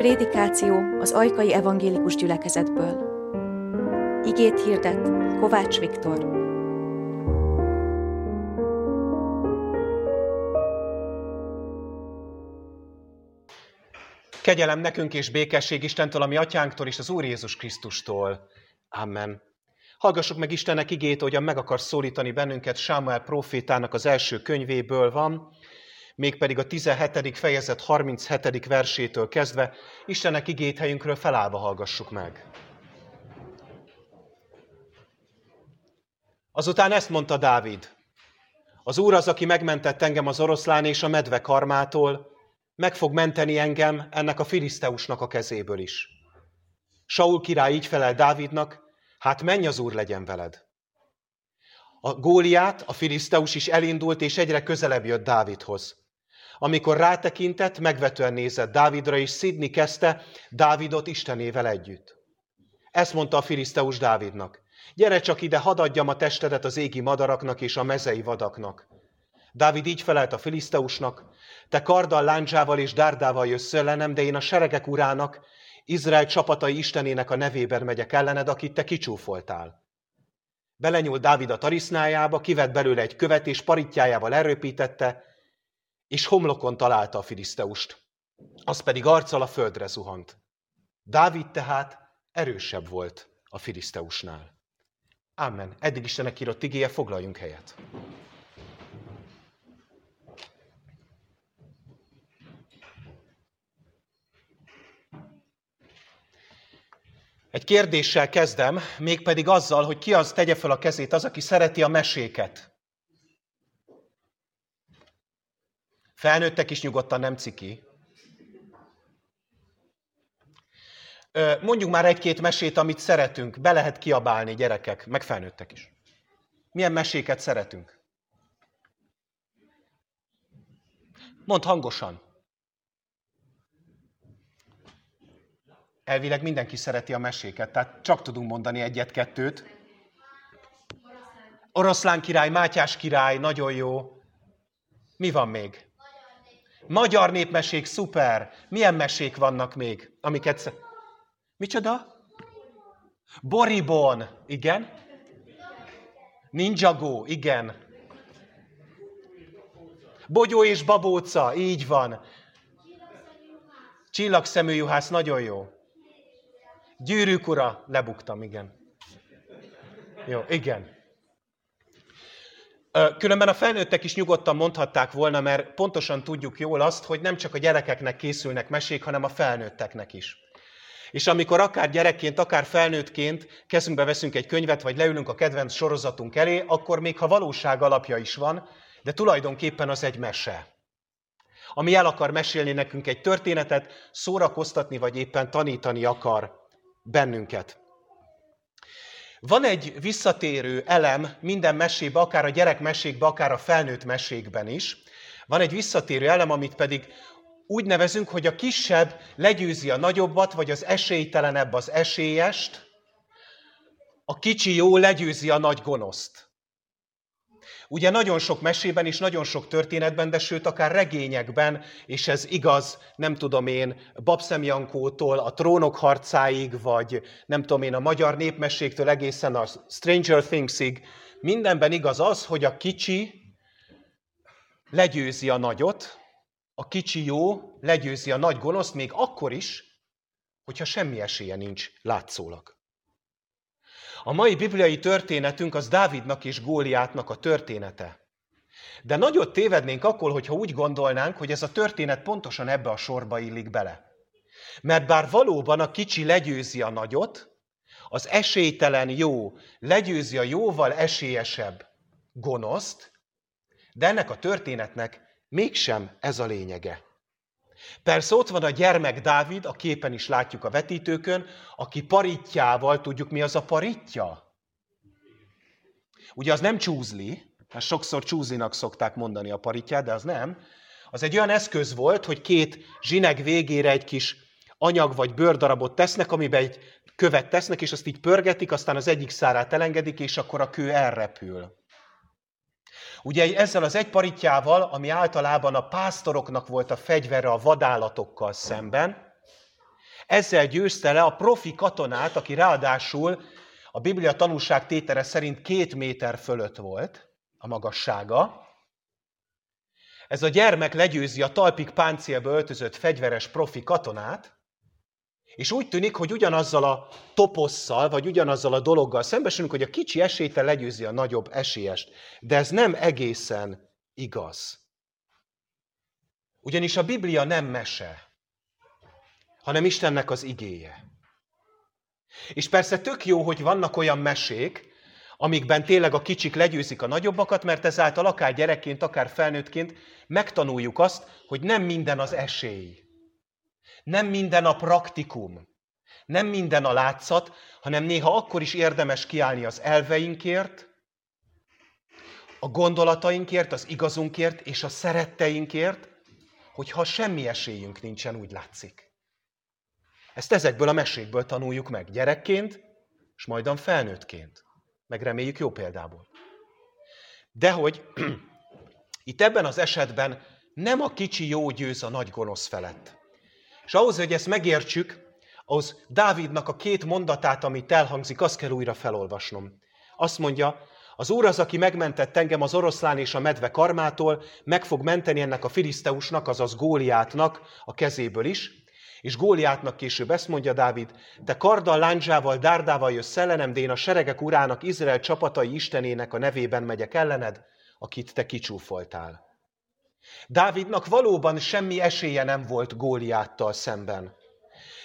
Prédikáció az Ajkai Evangélikus Gyülekezetből. Igét hirdet Kovács Viktor. Kegyelem nekünk és békesség Istentől, ami atyánktól és az Úr Jézus Krisztustól. Amen. Hallgassuk meg Istennek igét, hogyan meg akar szólítani bennünket Sámuel profétának az első könyvéből van, mégpedig a 17. fejezet 37. versétől kezdve Istennek igét helyünkről felállva hallgassuk meg. Azután ezt mondta Dávid. Az Úr az, aki megmentett engem az oroszlán és a medve karmától, meg fog menteni engem ennek a filiszteusnak a kezéből is. Saul király így felel Dávidnak, hát menj az Úr legyen veled. A Góliát, a filiszteus is elindult, és egyre közelebb jött Dávidhoz. Amikor rátekintett, megvetően nézett Dávidra, és szidni kezdte Dávidot Istenével együtt. Ezt mondta a filiszteus Dávidnak. Gyere csak ide, hadd adjam a testedet az égi madaraknak és a mezei vadaknak. Dávid így felelt a filiszteusnak, te karddal, láncsával és dárdával jössz ellenem, de én a seregek urának, Izrael csapatai Istenének a nevében megyek ellened, akit te kicsúfoltál. Belenyúlt Dávid a tarisznájába, kivett belőle egy követ, és paritjájával erőpítette, és homlokon találta a filiszteust. Az pedig arccal a földre zuhant. Dávid tehát erősebb volt a filiszteusnál. Amen. Eddig Istenek írott igéje, foglaljunk helyet. Egy kérdéssel kezdem, mégpedig azzal, hogy ki az tegye fel a kezét, az, aki szereti a meséket. Felnőttek is nyugodtan, nem ciki. Mondjuk már egy-két mesét, amit szeretünk. Be lehet kiabálni, gyerekek, meg felnőttek is. Milyen meséket szeretünk? Mondd hangosan. Elvileg mindenki szereti a meséket, tehát csak tudunk mondani egyet-kettőt. Oroszlán király, Mátyás király, nagyon jó. Mi van még? Magyar népmesék, szuper. Milyen mesék vannak még, amiket... Micsoda? Boribon, igen. Ninjago, igen. Bogyó és babóca, így van. Csillagszemű juhász, nagyon jó. Gyűrűk ura, lebuktam, igen. Jó, igen. Különben a felnőttek is nyugodtan mondhatták volna, mert pontosan tudjuk jól azt, hogy nem csak a gyerekeknek készülnek mesék, hanem a felnőtteknek is. És amikor akár gyerekként, akár felnőttként kezünkbe veszünk egy könyvet, vagy leülünk a kedvenc sorozatunk elé, akkor még ha valóság alapja is van, de tulajdonképpen az egy mese. Ami el akar mesélni nekünk egy történetet, szórakoztatni, vagy éppen tanítani akar bennünket. Van egy visszatérő elem minden mesébe, akár a gyerekmesékbe, akár a felnőtt mesékben is. Van egy visszatérő elem, amit pedig úgy nevezünk, hogy a kisebb legyőzi a nagyobbat, vagy az esélytelenebb az esélyest, a kicsi jó legyőzi a nagy gonoszt. Ugye nagyon sok mesében és nagyon sok történetben, de sőt akár regényekben, és ez igaz, nem tudom én, Babszem Jankótól a trónok harcáig, vagy nem tudom én, a magyar népmeséktől egészen a Stranger Thingsig, mindenben igaz az, hogy a kicsi legyőzi a nagyot, a kicsi jó legyőzi a nagy gonoszt, még akkor is, hogyha semmi esélye nincs látszólag. A mai bibliai történetünk az Dávidnak és Góliátnak a története. De nagyot tévednénk akkor, hogyha úgy gondolnánk, hogy ez a történet pontosan ebbe a sorba illik bele. Mert bár valóban a kicsi legyőzi a nagyot, az esélytelen jó legyőzi a jóval esélyesebb gonoszt, de ennek a történetnek mégsem ez a lényege. Persze ott van a gyermek Dávid, a képen is látjuk a vetítőkön, aki paritjával, tudjuk mi az a paritja? Ugye az nem csúzli, mert sokszor csúzinak szokták mondani a paritját, de az nem. Az egy olyan eszköz volt, hogy két zsineg végére egy kis anyag vagy bőrdarabot tesznek, amiben egy követ tesznek, és azt így pörgetik, aztán az egyik szárát elengedik, és akkor a kő elrepül. Ugye ezzel az egy paritjával, ami általában a pásztoroknak volt a fegyvere a vadállatokkal szemben, Ezzel győzte le a profi katonát, aki ráadásul a Biblia tanúság tétere szerint két méter fölött volt a magassága. Ez a gyermek legyőzi a talpik páncélba öltözött fegyveres profi katonát, és úgy tűnik, hogy ugyanazzal a toposszal, vagy ugyanazzal a dologgal szembesülünk, hogy a kicsi esélytel legyőzi a nagyobb esélyest. De ez nem egészen igaz. Ugyanis a Biblia nem mese, hanem Istennek az igéje. És persze tök jó, hogy vannak olyan mesék, amikben tényleg a kicsik legyőzik a nagyobbakat, mert ezáltal akár gyerekként, akár felnőttként megtanuljuk azt, hogy nem minden az esély. Nem minden a praktikum. Nem minden a látszat, hanem néha akkor is érdemes kiállni az elveinkért, a gondolatainkért, az igazunkért és a szeretteinkért, hogyha semmi esélyünk nincsen, úgy látszik. Ezt ezekből a mesékből tanuljuk meg gyerekként, és majdan felnőttként. Meg reméljük jó példából. De hogy itt ebben az esetben nem a kicsi jó győz a nagy gonosz felett. És ahhoz, hogy ezt megértsük, ahhoz Dávidnak a két mondatát, amit elhangzik, azt kell újra felolvasnom. Azt mondja, az Úr az, aki megmentett engem az oroszlán és a medve karmától, meg fog menteni ennek a filiszteusnak, azaz Góliátnak a kezéből is, és Góliátnak később ezt mondja Dávid, te karddal, láncsával, dárdával jössz ellenem, de én a seregek urának, Izrael csapatai istenének a nevében megyek ellened, akit te kicsúfoltál. Dávidnak valóban semmi esélye nem volt Góliáttal szemben.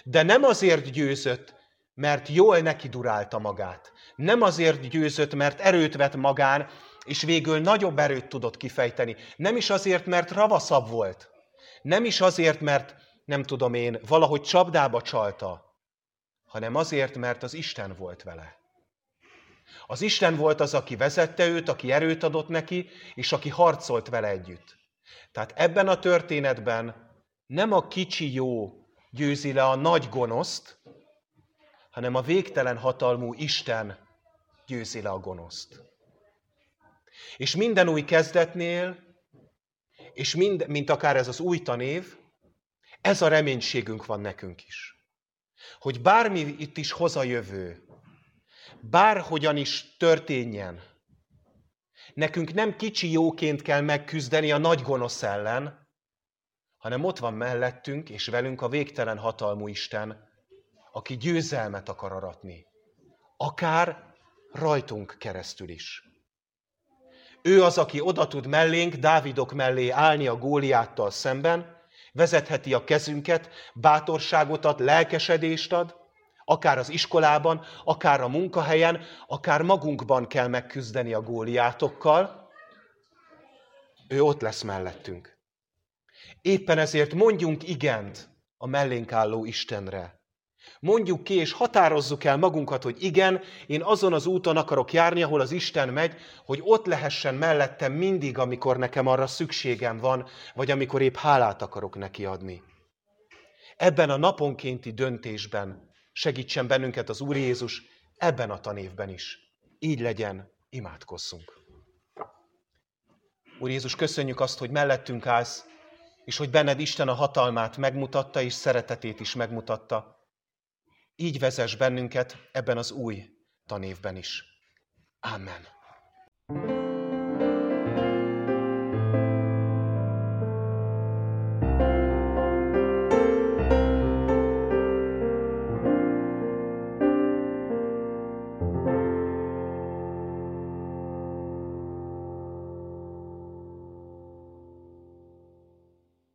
De nem azért győzött, mert jól neki durálta magát. Nem azért győzött, mert erőt vett magán, és végül nagyobb erőt tudott kifejteni. Nem is azért, mert ravaszabb volt. Nem is azért, mert nem tudom én, valahogy csapdába csalta, hanem azért, mert az Isten volt vele. Az Isten volt az, aki vezette őt, aki erőt adott neki, és aki harcolt vele együtt. Tehát ebben a történetben nem a kicsi jó győzi le a nagy gonoszt, hanem a végtelen hatalmú Isten győzi le a gonoszt. És minden új kezdetnél, és mind, mint akár ez az új tanév, ez a reménységünk van nekünk is. Hogy bármi itt is hoz a jövő, bárhogyan is történjen, nekünk nem kicsi jóként kell megküzdeni a nagy gonosz ellen, hanem ott van mellettünk és velünk a végtelen hatalmú Isten, aki győzelmet akar aratni. Akár rajtunk keresztül is. Ő az, aki oda tud mellénk, Dávidok mellé állni a Góliáttal szemben, vezetheti a kezünket, bátorságot ad, lelkesedést ad, akár az iskolában, akár a munkahelyen, akár magunkban kell megküzdeni a góliátokkal, ő ott lesz mellettünk. Éppen ezért mondjunk igent a mellénk álló Istenre. Mondjuk ki és határozzuk el magunkat, hogy igen, én azon az úton akarok járni, ahol az Isten megy, hogy ott lehessen mellettem mindig, amikor nekem arra szükségem van, vagy amikor épp hálát akarok neki adni. Ebben a naponkénti döntésben segítsen bennünket az Úr Jézus, ebben a tanévben is. Így legyen, imádkozzunk. Úr Jézus, köszönjük azt, hogy mellettünk állsz, és hogy benned Isten a hatalmát megmutatta, és szeretetét is megmutatta. Így vezess bennünket ebben az új tanévben is. Amen.